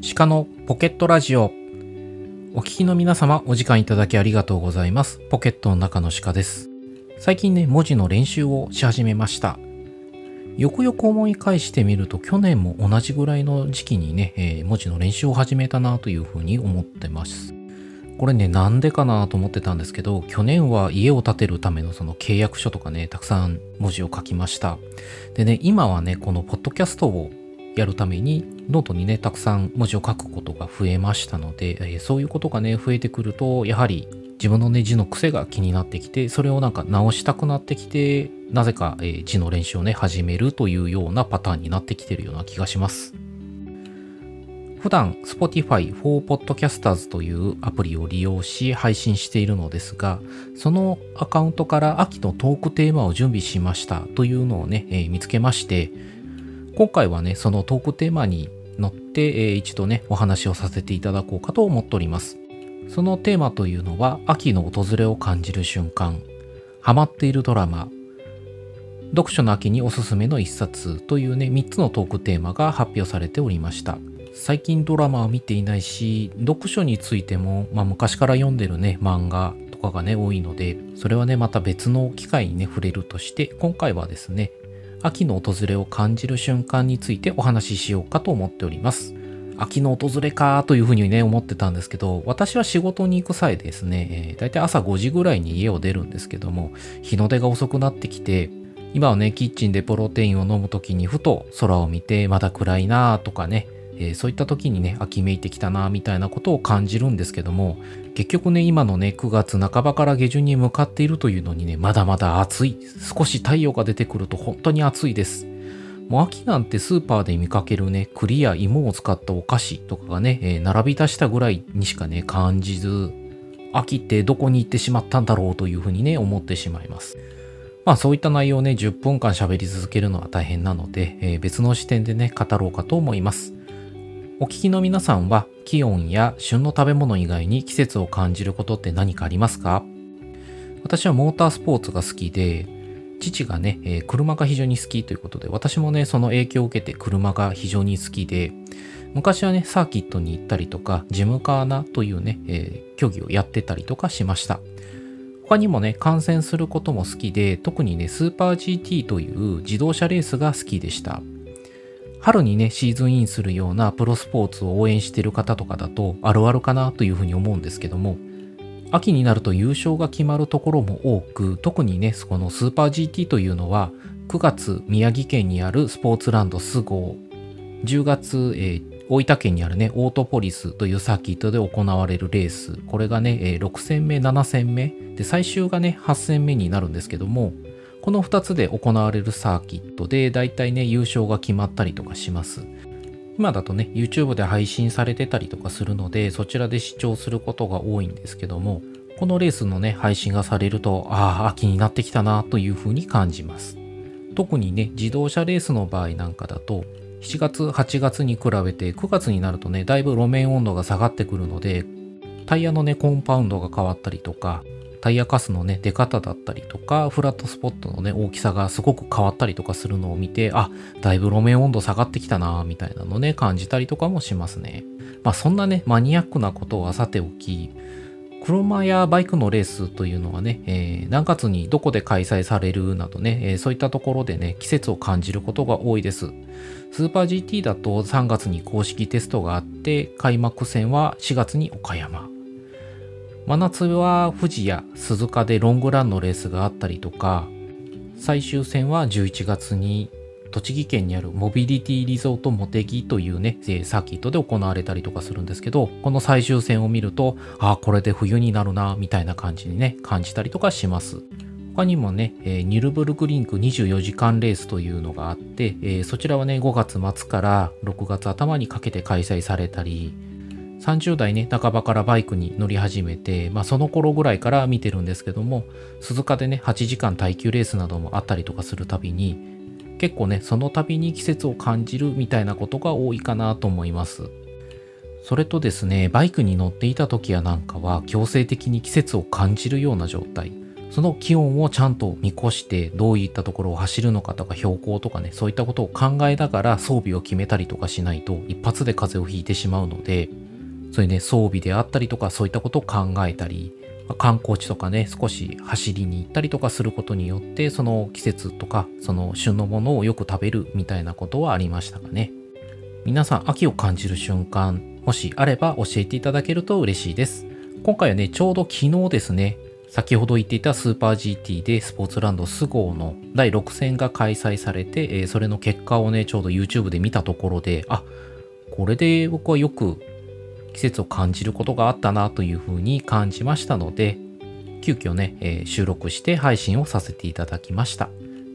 鹿のポケットラジオ。お聞きの皆様、お時間いただきありがとうございます。ポケットの中の鹿です。最近ね、文字の練習をし始めました。よくよく思い返してみると、去年も同じぐらいの時期にね、えー文字の練習を始めたなというふうに思ってます。これね、なんでかなと思ってたんですけど、去年は家を建てるためのその契約書とかね、たくさん文字を書きました。でね、今はね、このポッドキャストをやるために、ノートにね、たくさん文字を書くことが増えましたので、えそういうことがね、増えてくると、やはり自分のね、字の癖が気になってきて、それをなんか直したくなってきて、なぜか、え字の練習をね、始めるというようなパターンになってきてるような気がします。普段 Spotify for Podcasters というアプリを利用し配信しているのですが、そのアカウントから秋のトークテーマを準備しましたというのをね、え見つけまして、今回はね、そのトークテーマに乗って、えー一度ね、お話をさせていただこうかと思っております。そのテーマというのは、秋の訪れを感じる瞬間、ハマっているドラマ、読書の秋におすすめの一冊というね、3つのトークテーマが発表されておりました。最近ドラマは見ていないし、読書についても、まあ昔から読んでるね、漫画とかがね、多いので、それはね、また別の機会にね、触れるとして、今回はですね、秋の訪れを感じる瞬間についてお話ししようかと思っております。秋の訪れかというふうにね、思ってたんですけど、私は仕事に行く際ですね、えー、だいたい朝5時ぐらいに家を出るんですけども、日の出が遅くなってきて、今はね、キッチンでプロテインを飲む時にふと空を見て、まだ暗いなとかね、えーそういった時にね、秋めいてきたなみたいなことを感じるんですけども、結局ね、今のね、9月半ばから下旬に向かっているというのにね、まだまだ暑い。少し太陽が出てくると本当に暑いです。もう秋なんてスーパーで見かけるね、栗や芋を使ったお菓子とかがね、えー並び出したぐらいにしかね、感じず、秋ってどこに行ってしまったんだろうというふうにね、思ってしまいます。まあそういった内容をね、10分間喋り続けるのは大変なので、えー別の視点でね、語ろうかと思います。お聞きの皆さんは、気温や旬の食べ物以外に季節を感じることって何かありますか？私はモータースポーツが好きで、父がね、え車が非常に好きということで、私もね、その影響を受けて車が非常に好きで、昔はね、サーキットに行ったりとか、ジムカーナというね、えー競技をやってたりとかしました。他にもね、観戦することも好きで、特にね、スーパー GT という自動車レースが好きでした。春にね、シーズンインするようなプロスポーツを応援している方とかだと、あるあるかなというふうに思うんですけども、秋になると優勝が決まるところも多く、特にね、このスーパー GT というのは、9月宮城県にあるスポーツランドスゴー、10月、えー大分県にあるね、オートポリスというサーキットで行われるレース。これがね、6戦目、7戦目。で、最終がね、8戦目になるんですけども、この2つで行われるサーキットで、だいたいね、優勝が決まったりとかします。今だとね、YouTube で配信されてたりとかするので、そちらで視聴することが多いんですけども、このレースのね、配信がされると、ああ、秋になってきたなというふうに感じます。特にね、自動車レースの場合なんかだと、7月、8月に比べて9月になるとね、だいぶ路面温度が下がってくるので、タイヤのね、コンパウンドが変わったりとか、タイヤカスのね、出方だったりとか、フラットスポットのね、大きさがすごく変わったりとかするのを見て、あ、だいぶ路面温度下がってきたなみたいなのね、感じたりとかもしますね。まあそんなね、マニアックなことはさておき、車やバイクのレースというのはね、えー何月にどこで開催されるなどね、えーそういったところでね、季節を感じることが多いです。スーパー GT だと3月に公式テストがあって、開幕戦は4月に岡山。真夏は富士や鈴鹿でロングランのレースがあったりとか、最終戦は11月に栃木県にあるモビリティリゾートモテギというね、サーキットで行われたりとかするんですけど、この最終戦を見ると、ああ、これで冬になるな、みたいな感じにね、感じたりとかします。他にもね、えーニュルブルクリンク24時間レースというのがあって、えーそちらはね、5月末から6月頭にかけて開催されたり、30代ね、半ばからバイクに乗り始めて、まあその頃ぐらいから見てるんですけども、鈴鹿でね、8時間耐久レースなどもあったりとかするたびに、結構ね、その度に季節を感じるみたいなことが多いかなと思います。それとですね、バイクに乗っていた時やなんかは強制的に季節を感じるような状態。その気温をちゃんと見越してどういったところを走るのかとか標高とかねそういったことを考えながら装備を決めたりとかしないと一発で風邪をひいてしまうのでそういうね装備であったりとかそういったことを考えたり観光地とかね少し走りに行ったりとかすることによってその季節とかその旬のものをよく食べるみたいなことはありましたがね。皆さん秋を感じる瞬間もしあれば教えていただけると嬉しいです。今回はねちょうど昨日ですね先ほど言っていたスーパー GT でスポーツランドスゴーの第6戦が開催されて、それの結果をね、ちょうど YouTube で見たところで、あ、これで僕はよく季節を感じることがあったなというふうに感じましたので、急遽ね、えー、収録して配信をさせていただきました。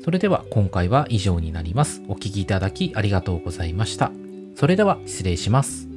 それでは今回は以上になります。お聴きいただきありがとうございました。それでは失礼します。